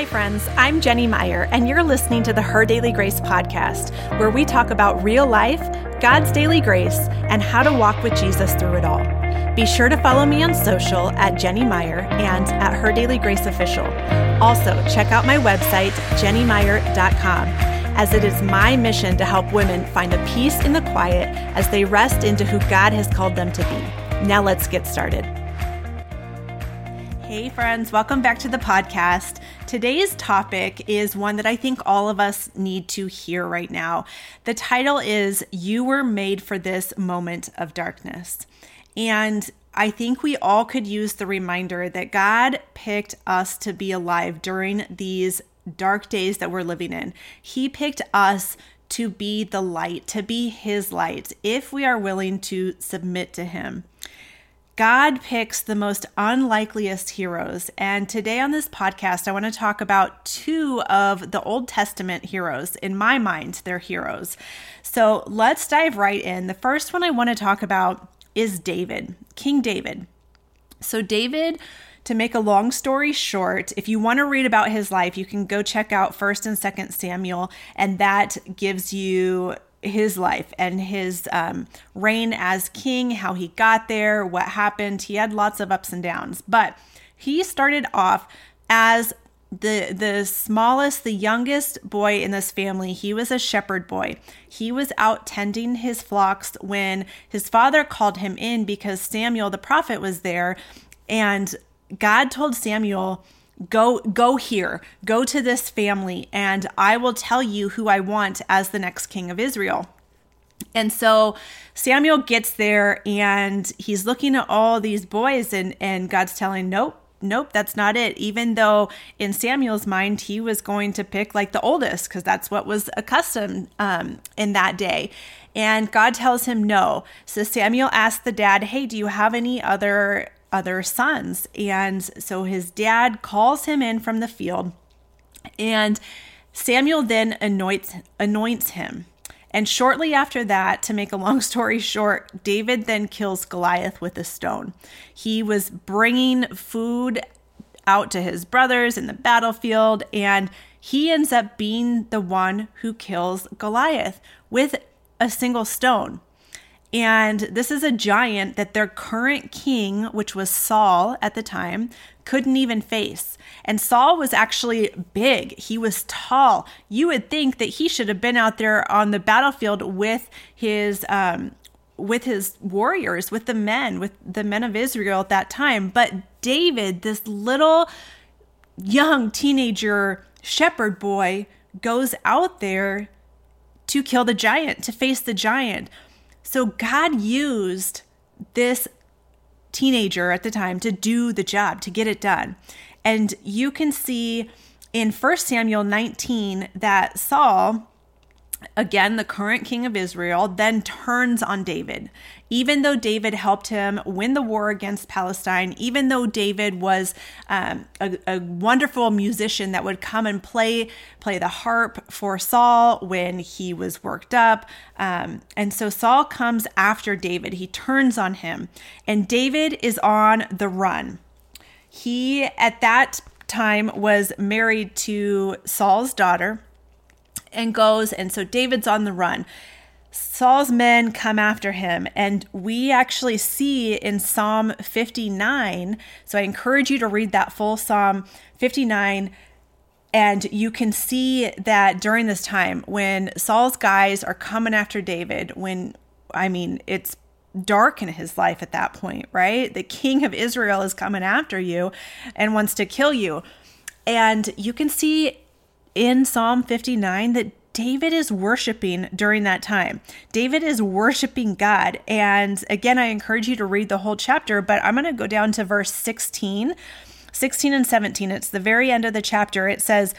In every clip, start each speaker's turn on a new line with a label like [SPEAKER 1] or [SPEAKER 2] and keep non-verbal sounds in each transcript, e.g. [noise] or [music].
[SPEAKER 1] Hi, friends. I'm Jenny Mire, and you're listening to the Her Daily Grace podcast, where we talk about real life, God's daily grace, and how to walk with Jesus through it all. Be sure to follow me on social at Jenny Mire and at Her Daily Grace Official. Also, check out my website, jennymire.com, as it is my mission to help women find a peace in the quiet as they rest into who God has called them to be. Now, let's get started. Hey, friends, welcome back to the podcast. Today's topic is one that I think all of us need to hear right now. The title is You Were Made for This Moment of Darkness. And I think we all could use the reminder that God picked us to be alive during these dark days that we're living in. He picked us to be the light, to be His light, if we are willing to submit to Him. God picks the most unlikeliest heroes. And today on this podcast, I want to talk about two of the Old Testament heroes. In my mind, they're heroes. So let's dive right in. The first one I want to talk about is David, King David. So, David. To make a long story short, if you want to read about his life, you can go check out 1st and 2nd Samuel, and that gives you his life and his um, reign as king, how he got there, what happened. He had lots of ups and downs, but he started off as the the smallest the youngest boy in this family. He was a shepherd boy. He was out tending his flocks when his father called him in because Samuel the prophet was there. And God told Samuel go go here go to this family and i will tell you who i want as the next king of israel. And so samuel gets there and he's looking at all these boys and and god's telling nope nope that's not it. Even though in samuel's mind he was going to pick like the oldest because that's what was accustomed um, in that day. And god tells him no. So samuel asks the dad hey do you have any other other sons. And so his dad calls him in from the field, and Samuel then anoints, anoints him. And shortly after that, to make a long [laughs] story short, David then kills Goliath with a stone. He was bringing food out to his brothers in the battlefield, and he ends up being the one who kills Goliath with a single stone. And this is a giant that their current king, which was Saul at the time, couldn't even face. And Saul was actually big, he was tall. You would think that he should have been out there on the battlefield with his. Um, with his warriors, with the men, with the men of Israel at that time. But David, this little young teenager shepherd boy, goes out there to kill the giant, to face the giant. So God used this teenager at the time to do the job, to get it done. And you can see in 1 Samuel 19 that Saul again, the current king of Israel, then turns on David. Even though David helped him win the war against Palestine, even though David was um, a, a, wonderful musician that would come and play play the harp for Saul when he was worked up, um, and so Saul comes after David. He turns on him, and David is on the run. He at that time was married to Saul's daughter and goes. And so David's on the run. Saul's men come after him, and we actually see in Psalm 59. So I encourage you to read that full Psalm 59. And you can see that during this time when Saul's guys are coming after David, when I mean, it's dark in his life at that point, right? The king of Israel is coming after you and wants to kill you. And you can see in Psalm 59 that David is worshiping during that time. David is worshiping God. And again, I encourage you to read the whole chapter, but I'm going to go down to verse 16, 16 and 17. It's the very end of the chapter. It says,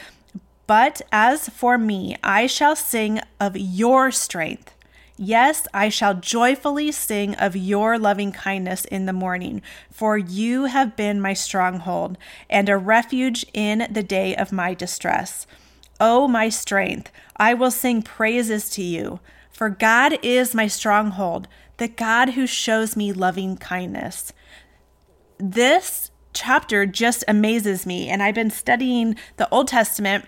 [SPEAKER 1] But as for me, I shall sing of your strength. Yes, I shall joyfully sing of your loving kindness in the morning, for you have been my stronghold and a refuge in the day of my distress. O my strength, I will sing praises to you. For God is my stronghold, the God who shows me loving kindness. This chapter just amazes me. And I've been studying the Old Testament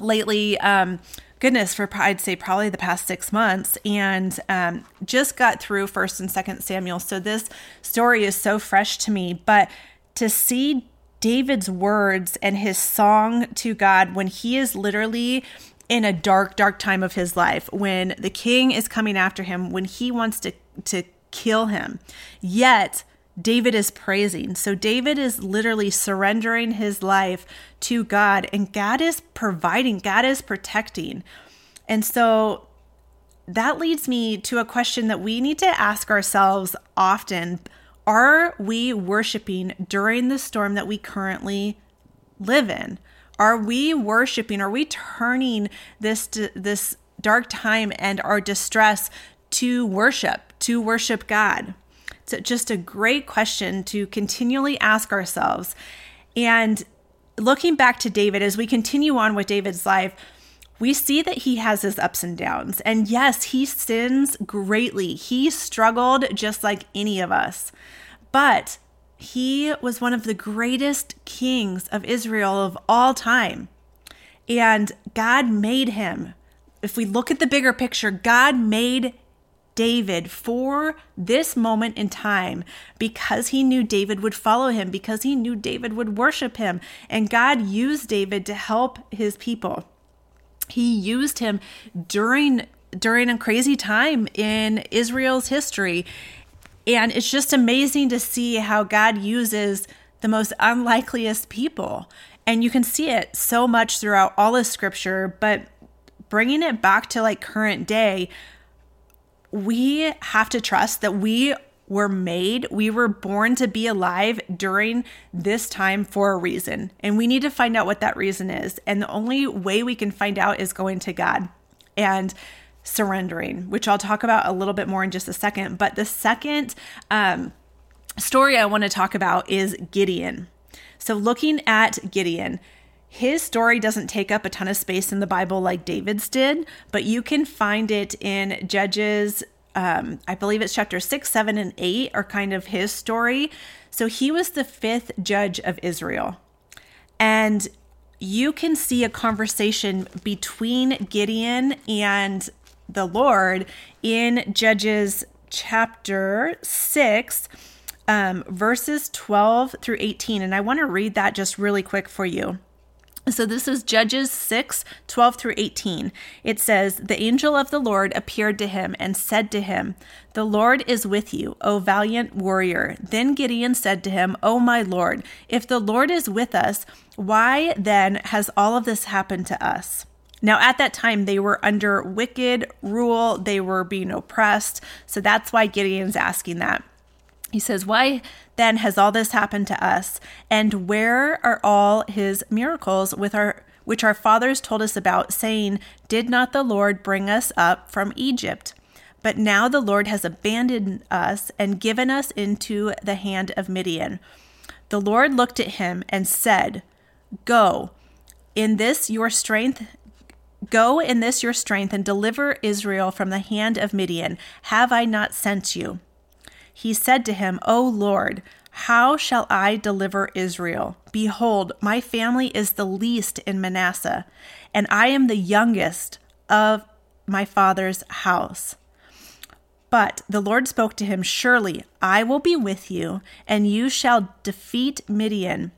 [SPEAKER 1] lately. Um, goodness, for I'd say probably the past six months, and um, just got through First and Second Samuel. So this story is so fresh to me. But to see David's words and his song to God when he is literally in a dark, dark time of his life, when the king is coming after him, when he wants to to kill him, yet David is praising. So David is literally surrendering his life to God, and God is providing, God is protecting. And so that leads me to a question that we need to ask ourselves often Are we worshiping during the storm that we currently live in? Are we worshiping? Are we turning this this dark time and our distress to worship, to worship God? It's just a great question to continually ask ourselves. And looking back to David, as we continue on with David's life, we see that he has his ups and downs. And yes, he sins greatly. He struggled just like any of us. But he was one of the greatest kings of Israel of all time. And God made him. If we look at the bigger picture, God made David for this moment in time because he knew David would follow him, because he knew David would worship him. And God used David to help his people. He used him during during a crazy time in Israel's history. And it's just amazing to see how God uses the most unlikeliest people. And you can see it so much throughout all of scripture, but bringing it back to like current day, we have to trust that we were made, we were born to be alive during this time for a reason. And we need to find out what that reason is. And the only way we can find out is going to God and surrendering, which I'll talk about a little bit more in just a second. But the second um, story I want to talk about is Gideon. So, looking at Gideon, his story doesn't take up a ton of space in the Bible like David's did, but you can find it in Judges. Um, I believe it's chapter six, seven, and eight are kind of his story. So he was the fifth judge of Israel. And you can see a conversation between Gideon and the Lord in Judges chapter 6, um, verses 12 through 18. And I want to read that just really quick for you. So this is Judges 6 12 through 18. It says, The angel of the Lord appeared to him and said to him, The Lord is with you, O valiant warrior. Then Gideon said to him, O my Lord, if the Lord is with us, why then has all of this happened to us? Now, at that time, they were under wicked rule, they were being oppressed. So that's why Gideon's asking that. He says, Why then has all this happened to us? And where are all his miracles with our which our fathers told us about, saying, Did not the Lord bring us up from Egypt? But now the Lord has abandoned us and given us into the hand of Midian. The Lord looked at him and said, Go, in this your strength Go in this your strength and deliver Israel from the hand of Midian. Have I not sent you? He said to him, O Lord, how shall I deliver Israel? Behold, my family is the least in Manasseh, and I am the youngest of my father's house. But the Lord spoke to him, Surely I will be with you, and you shall defeat Midian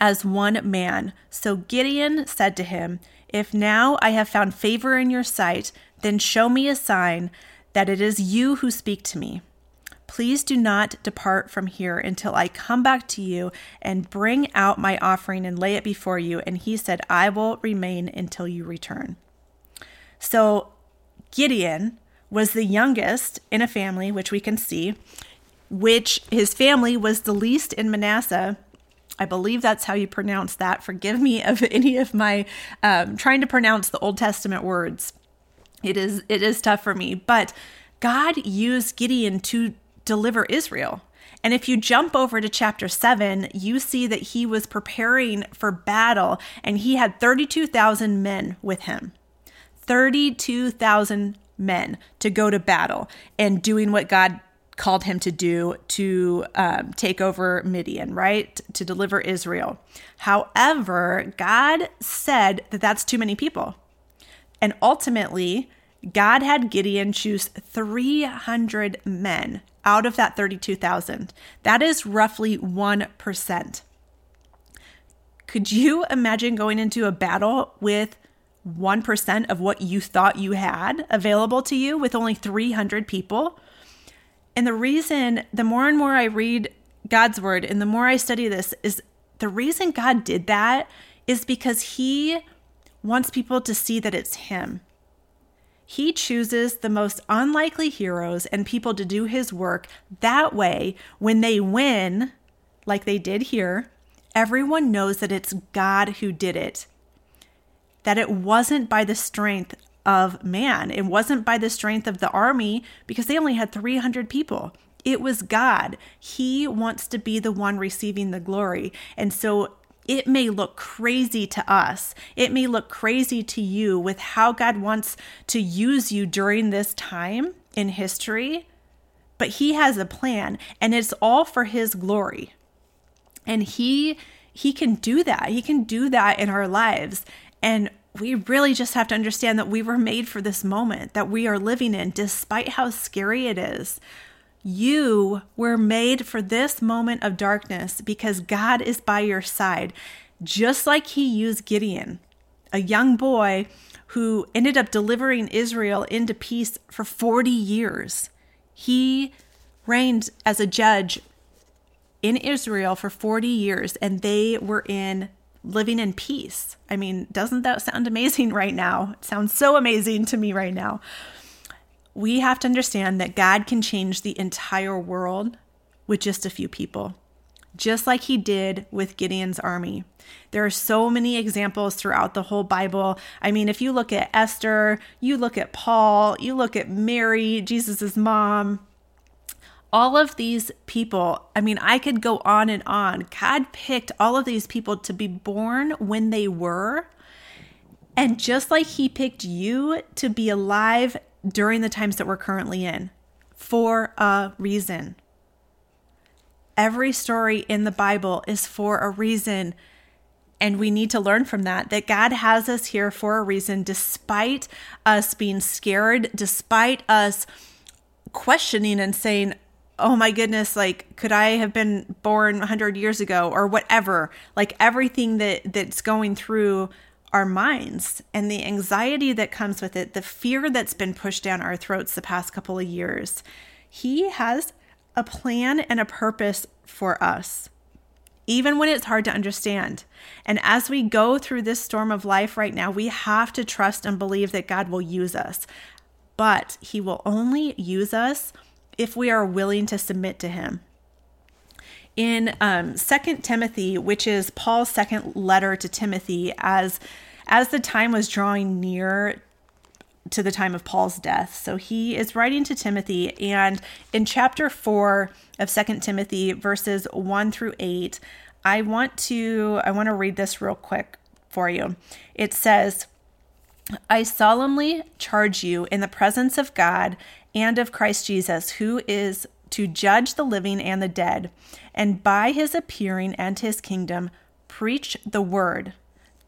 [SPEAKER 1] as one man. So Gideon said to him, If now I have found favor in your sight, then show me a sign that it is you who speak to me. Please do not depart from here until I come back to you and bring out my offering and lay it before you. And he said, I will remain until you return. So Gideon was the youngest in a family, which we can see, which his family was the least in Manasseh. I believe that's how you pronounce that. Forgive me of [laughs] any of my um, trying to pronounce the Old Testament words. It is it is tough for me, but God used Gideon to deliver Israel. And if you jump over to chapter 7, you see that he was preparing for battle and he had 32,000 men with him. 32,000 men to go to battle and doing what God called him to do to um, take over Midian, right? To deliver Israel. However, God said that that's too many people. And ultimately, God had Gideon choose 300 men out of that 32,000. That is roughly 1%. Could you imagine going into a battle with 1% of what you thought you had available to you with only 300 people? And the reason, the more and more I read God's word and the more I study this, is the reason God did that is because He wants people to see that it's Him. He chooses the most unlikely heroes and people to do His work. That way, when they win, like they did here, everyone knows that it's God who did it. That it wasn't by the strength of man. It wasn't by the strength of the army because they only had 300 people. It was God. He wants to be the one receiving the glory. And so it may look crazy to us. It may look crazy to you with how God wants to use you during this time in history, but He has a plan and it's all for His glory. And He he can do that. He can do that in our lives. And we really just have to understand that we were made for this moment that we are living in, despite how scary it is. You were made for this moment of darkness because God is by your side, just like He used Gideon, a young boy who ended up delivering Israel into peace for 40 years. He reigned as a judge in Israel for 40 years, and they were in living in peace. I mean, doesn't that sound amazing [laughs] right now? It sounds so amazing to me right now. We have to understand that God can change the entire world with just a few people, just like he did with Gideon's army. There are so many examples throughout the whole Bible. I mean, if you look at Esther, you look at Paul, you look at Mary, Jesus' mom, all of these people, I mean, I could go on and on. God picked all of these people to be born when they were. And just like He picked you to be alive during the times that we're currently in for a reason. Every story in the Bible is for a reason. And we need to learn from that, that God has us here for a reason, despite us being scared, despite us questioning and saying, oh my goodness like could i have been born 100 years ago or whatever like everything that that's going through our minds and the anxiety that comes with it the fear that's been pushed down our throats the past couple of years he has a plan and a purpose for us even when it's hard to understand. And as we go through this storm of life right now, we have to trust and believe that God will use us. But He will only use us if we are willing to submit to him. In um, 2 Timothy, which is Paul's second letter to Timothy, as as the time was drawing near to the time of Paul's death. So he is writing to Timothy, and in chapter 4 of Second Timothy, verses 1 through 8, I want to I want to read this real quick for you. It says, I solemnly charge you in the presence of God and of Christ Jesus, who is to judge the living and the dead, and by his appearing and his kingdom, preach the word.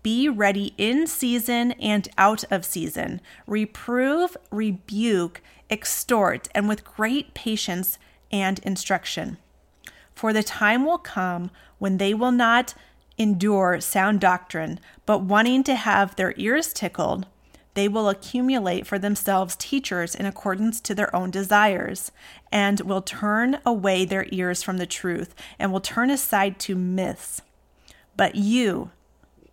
[SPEAKER 1] Be ready in season and out of season. Reprove, rebuke, extort, and with great patience and instruction. For the time will come when they will not endure sound doctrine, but wanting to have their ears tickled, they will accumulate for themselves teachers in accordance to their own desires, and will turn away their ears from the truth, and will turn aside to myths. But you,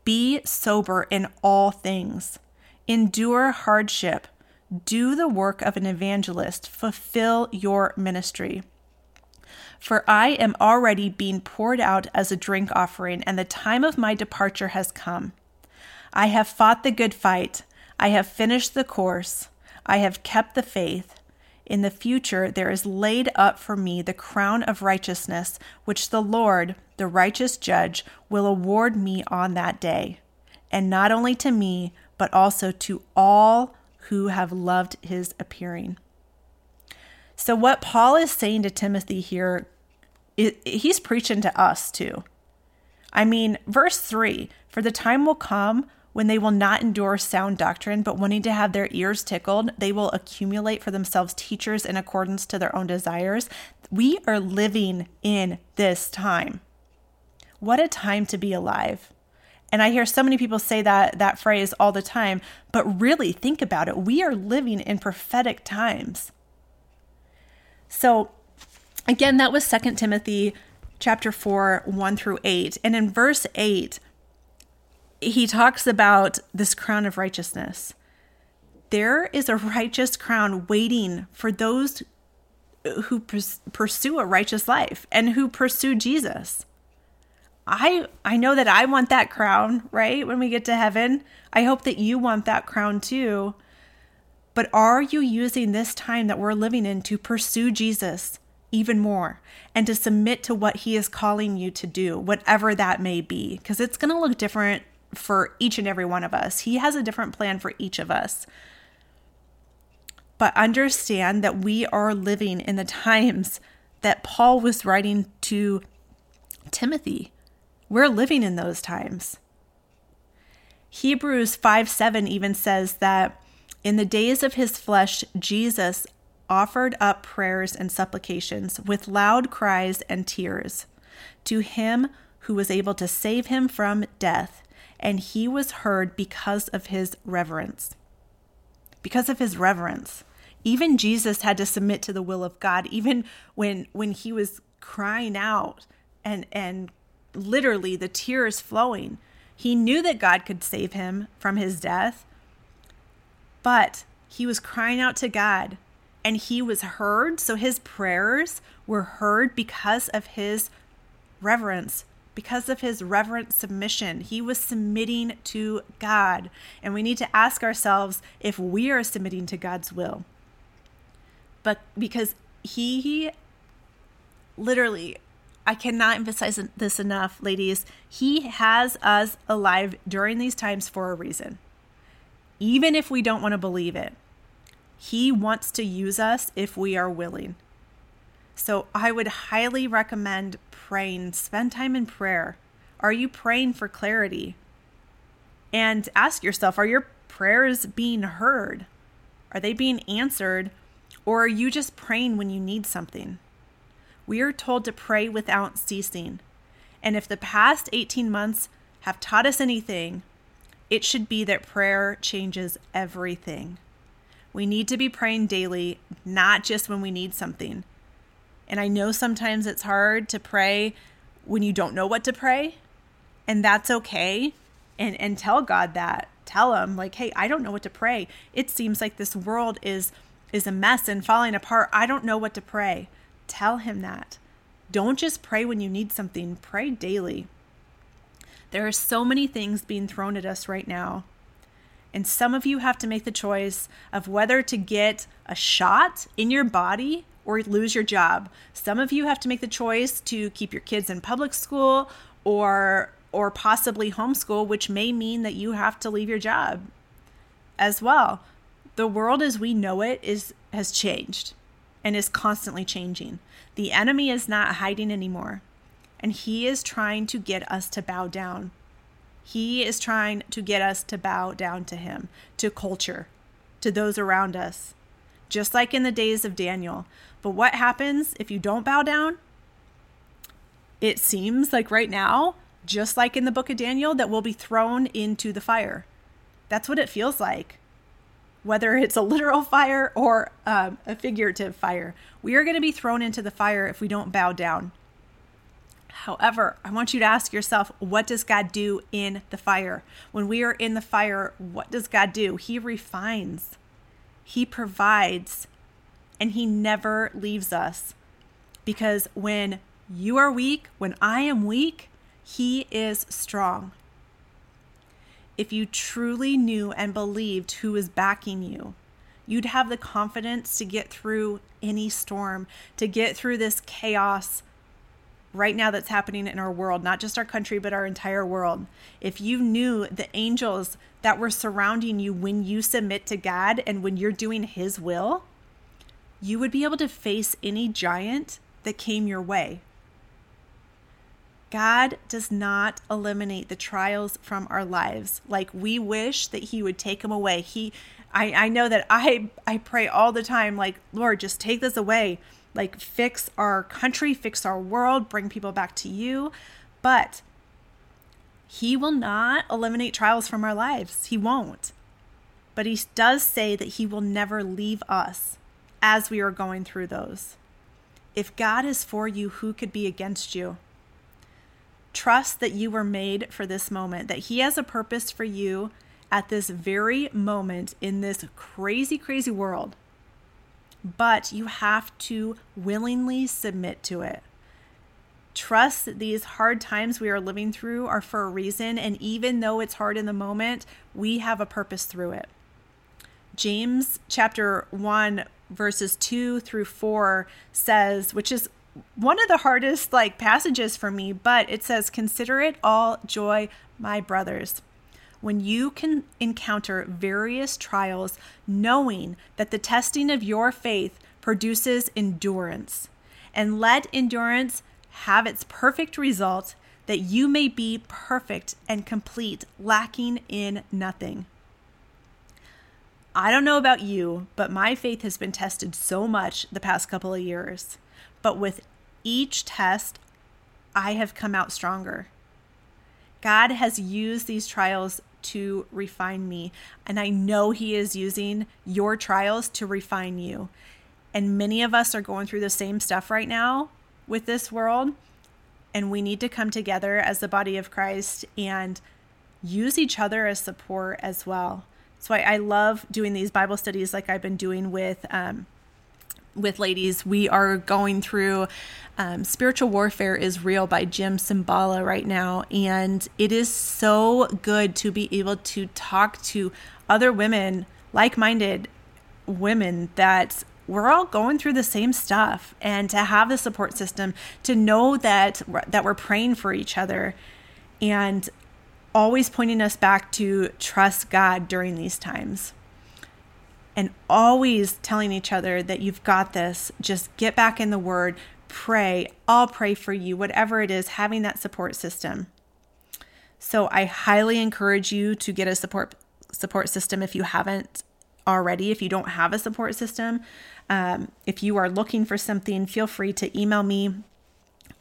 [SPEAKER 1] be sober in all things, endure hardship, do the work of an evangelist, fulfill your ministry. For I am already being poured out as a drink offering, and the time of my departure has come. I have fought the good fight. I have finished the course. I have kept the faith. In the future, there is laid up for me the crown of righteousness, which the Lord, the righteous judge, will award me on that day. And not only to me, but also to all who have loved his appearing. So, what Paul is saying to Timothy here, he's preaching to us too. I mean, verse 3 For the time will come when they will not endure sound doctrine, but wanting to have their ears tickled, they will accumulate for themselves teachers in accordance to their own desires. We are living in this time. What a time to be alive. And I hear so many people say that that phrase all the time, but really think about it. We are living in prophetic times. So again, that was 2 Timothy chapter 4, 1 through 8. And in verse 8, he talks about this crown of righteousness. There is a righteous crown waiting for those who pursue a righteous life and who pursue Jesus. I I know that I want that crown, right? When we get to heaven, I hope that you want that crown too. But are you using this time that we're living in to pursue Jesus even more and to submit to what he is calling you to do, whatever that may be? Because it's going to look different for each and every one of us. He has a different plan for each of us. But understand that we are living in the times that Paul was writing to Timothy. We're living in those times. Hebrews 5 7 even says that in the days of his flesh, Jesus offered up prayers and supplications with loud cries and tears to him who was able to save him from death and he was heard because of his reverence. Because of his reverence. Even Jesus had to submit to the will of God, even when when he was crying out and and literally the tears flowing. He knew that God could save him from his death, but he was crying out to God and he was heard. So his prayers were heard because of his reverence because of his reverent submission. He was submitting to God. And we need to ask ourselves if we are submitting to God's will. But because he he literally, I cannot emphasize this enough, ladies, he has us alive during these times for a reason. Even if we don't want to believe it, he wants to use us if we are willing. So I would highly recommend praying. Spend time in prayer. Are you praying for clarity? And ask yourself are your prayers being heard? Are they being answered? Or are you just praying when you need something? We are told to pray without ceasing. And if the past 18 months have taught us anything, it should be that prayer changes everything. We need to be praying daily, not just when we need something. And I know sometimes it's hard to pray when you don't know what to pray, and that's okay. And and tell God that. Tell him like, "Hey, I don't know what to pray. It seems like this world is is a mess and falling apart. I don't know what to pray." Tell him that. Don't just pray when you need something. Pray daily. There are so many things being thrown at us right now. And some of you have to make the choice of whether to get a shot in your body or lose your job. Some of you have to make the choice to keep your kids in public school or or possibly homeschool, which may mean that you have to leave your job as well. The world as we know it is has changed and is constantly changing. The enemy is not hiding anymore. And he is trying to get us to bow down. He is trying to get us to bow down to him, to culture, to those around us just like in the days of Daniel. But what happens if you don't bow down? It seems like right now, just like in the book of Daniel, that we'll be thrown into the fire. That's what it feels like. Whether it's a literal fire or um, a figurative fire, we are going to be thrown into the fire if we don't bow down. However, I want you to ask yourself, what does God do in the fire? When we are in the fire, what does God do? He refines. He provides and He never leaves us. Because when you are weak, when I am weak, He is strong. If you truly knew and believed who is backing you, you'd have the confidence to get through any storm, to get through this chaos right now that's happening in our world, not just our country, but our entire world. If you knew the angels that were surrounding you when you submit to God and when you're doing His will, you would be able to face any giant that came your way. God does not eliminate the trials from our lives like we wish that He would take them away. He, I, I know that I, I pray all the time, like, Lord, just take this away. Like, fix our country, fix our world, bring people back to you. But He will not eliminate trials from our lives. He won't. But He does say that He will never leave us as we are going through those. If God is for you, who could be against you? Trust that you were made for this moment, that He has a purpose for you at this very moment in this crazy, crazy world. But you have to willingly submit to it. Trust that these hard times we are living through are for a reason, and even though it's hard in the moment, we have a purpose through it. James chapter 1 verses 2 through 4 says, which is one of the hardest like passages for me, but it says, Consider it all joy, my brothers, when you can encounter various trials, knowing that the testing of your faith produces endurance. And let endurance have its perfect result, that you may be perfect and complete, lacking in nothing. I don't know about you, but my faith has been tested so much the past couple of years. But with each test, I have come out stronger. God has used these trials to refine me, and I know He is using your trials to refine you. And many of us are going through the same stuff right now with this world, and we need to come together as the body of Christ and use each other as support as well. So I, love doing these Bible studies like I've been doing with um, with ladies, we are going through um, Spiritual Warfare is Real by Jim Cymbala right now. And it is so good to be able to talk to other women, like minded women, that we're all going through the same stuff and to have the support system to know that that we're praying for each other and always pointing us back to trust God during these times and always telling each other that you've got this. Just get back in the word, pray. I'll pray for you, whatever it is, having that support system. So I highly encourage you to get a support support system if you haven't already. If you don't have a support system, um, if you are looking for something, feel free to email me.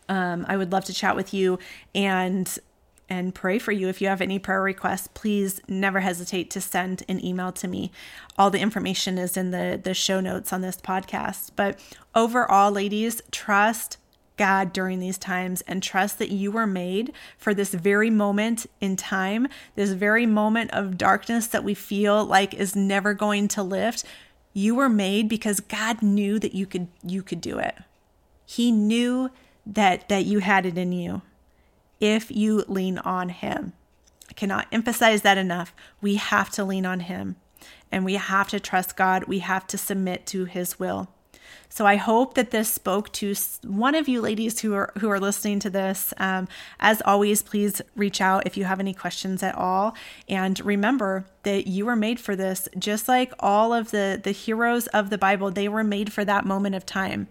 [SPEAKER 1] Um, I would love to chat with you and and pray for you. If you have any prayer requests, please never hesitate to send an email to me. All the information is in the, the show notes on this podcast. But overall, ladies, trust God during these times and trust that you were made for this very moment in time, this very moment of darkness that we feel like is never going to lift. You were made because God knew that you could you could do it. He knew that that you had it in you if you lean on Him. I cannot emphasize that enough. We have to lean on Him and we have to trust God. We have to submit to His will. So I hope that this spoke to one of you ladies who are who are listening to this. Um, as always, please reach out if you have any questions at all. And remember that you were made for this, just like all of the the heroes of the Bible. They were made for that moment of time.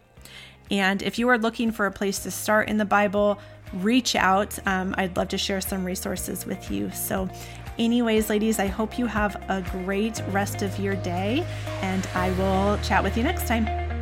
[SPEAKER 1] And if you are looking for a place to start in the Bible, reach out. Um, I'd love to share some resources with you. So, anyways, ladies, I hope you have a great rest of your day, and I will chat with you next time.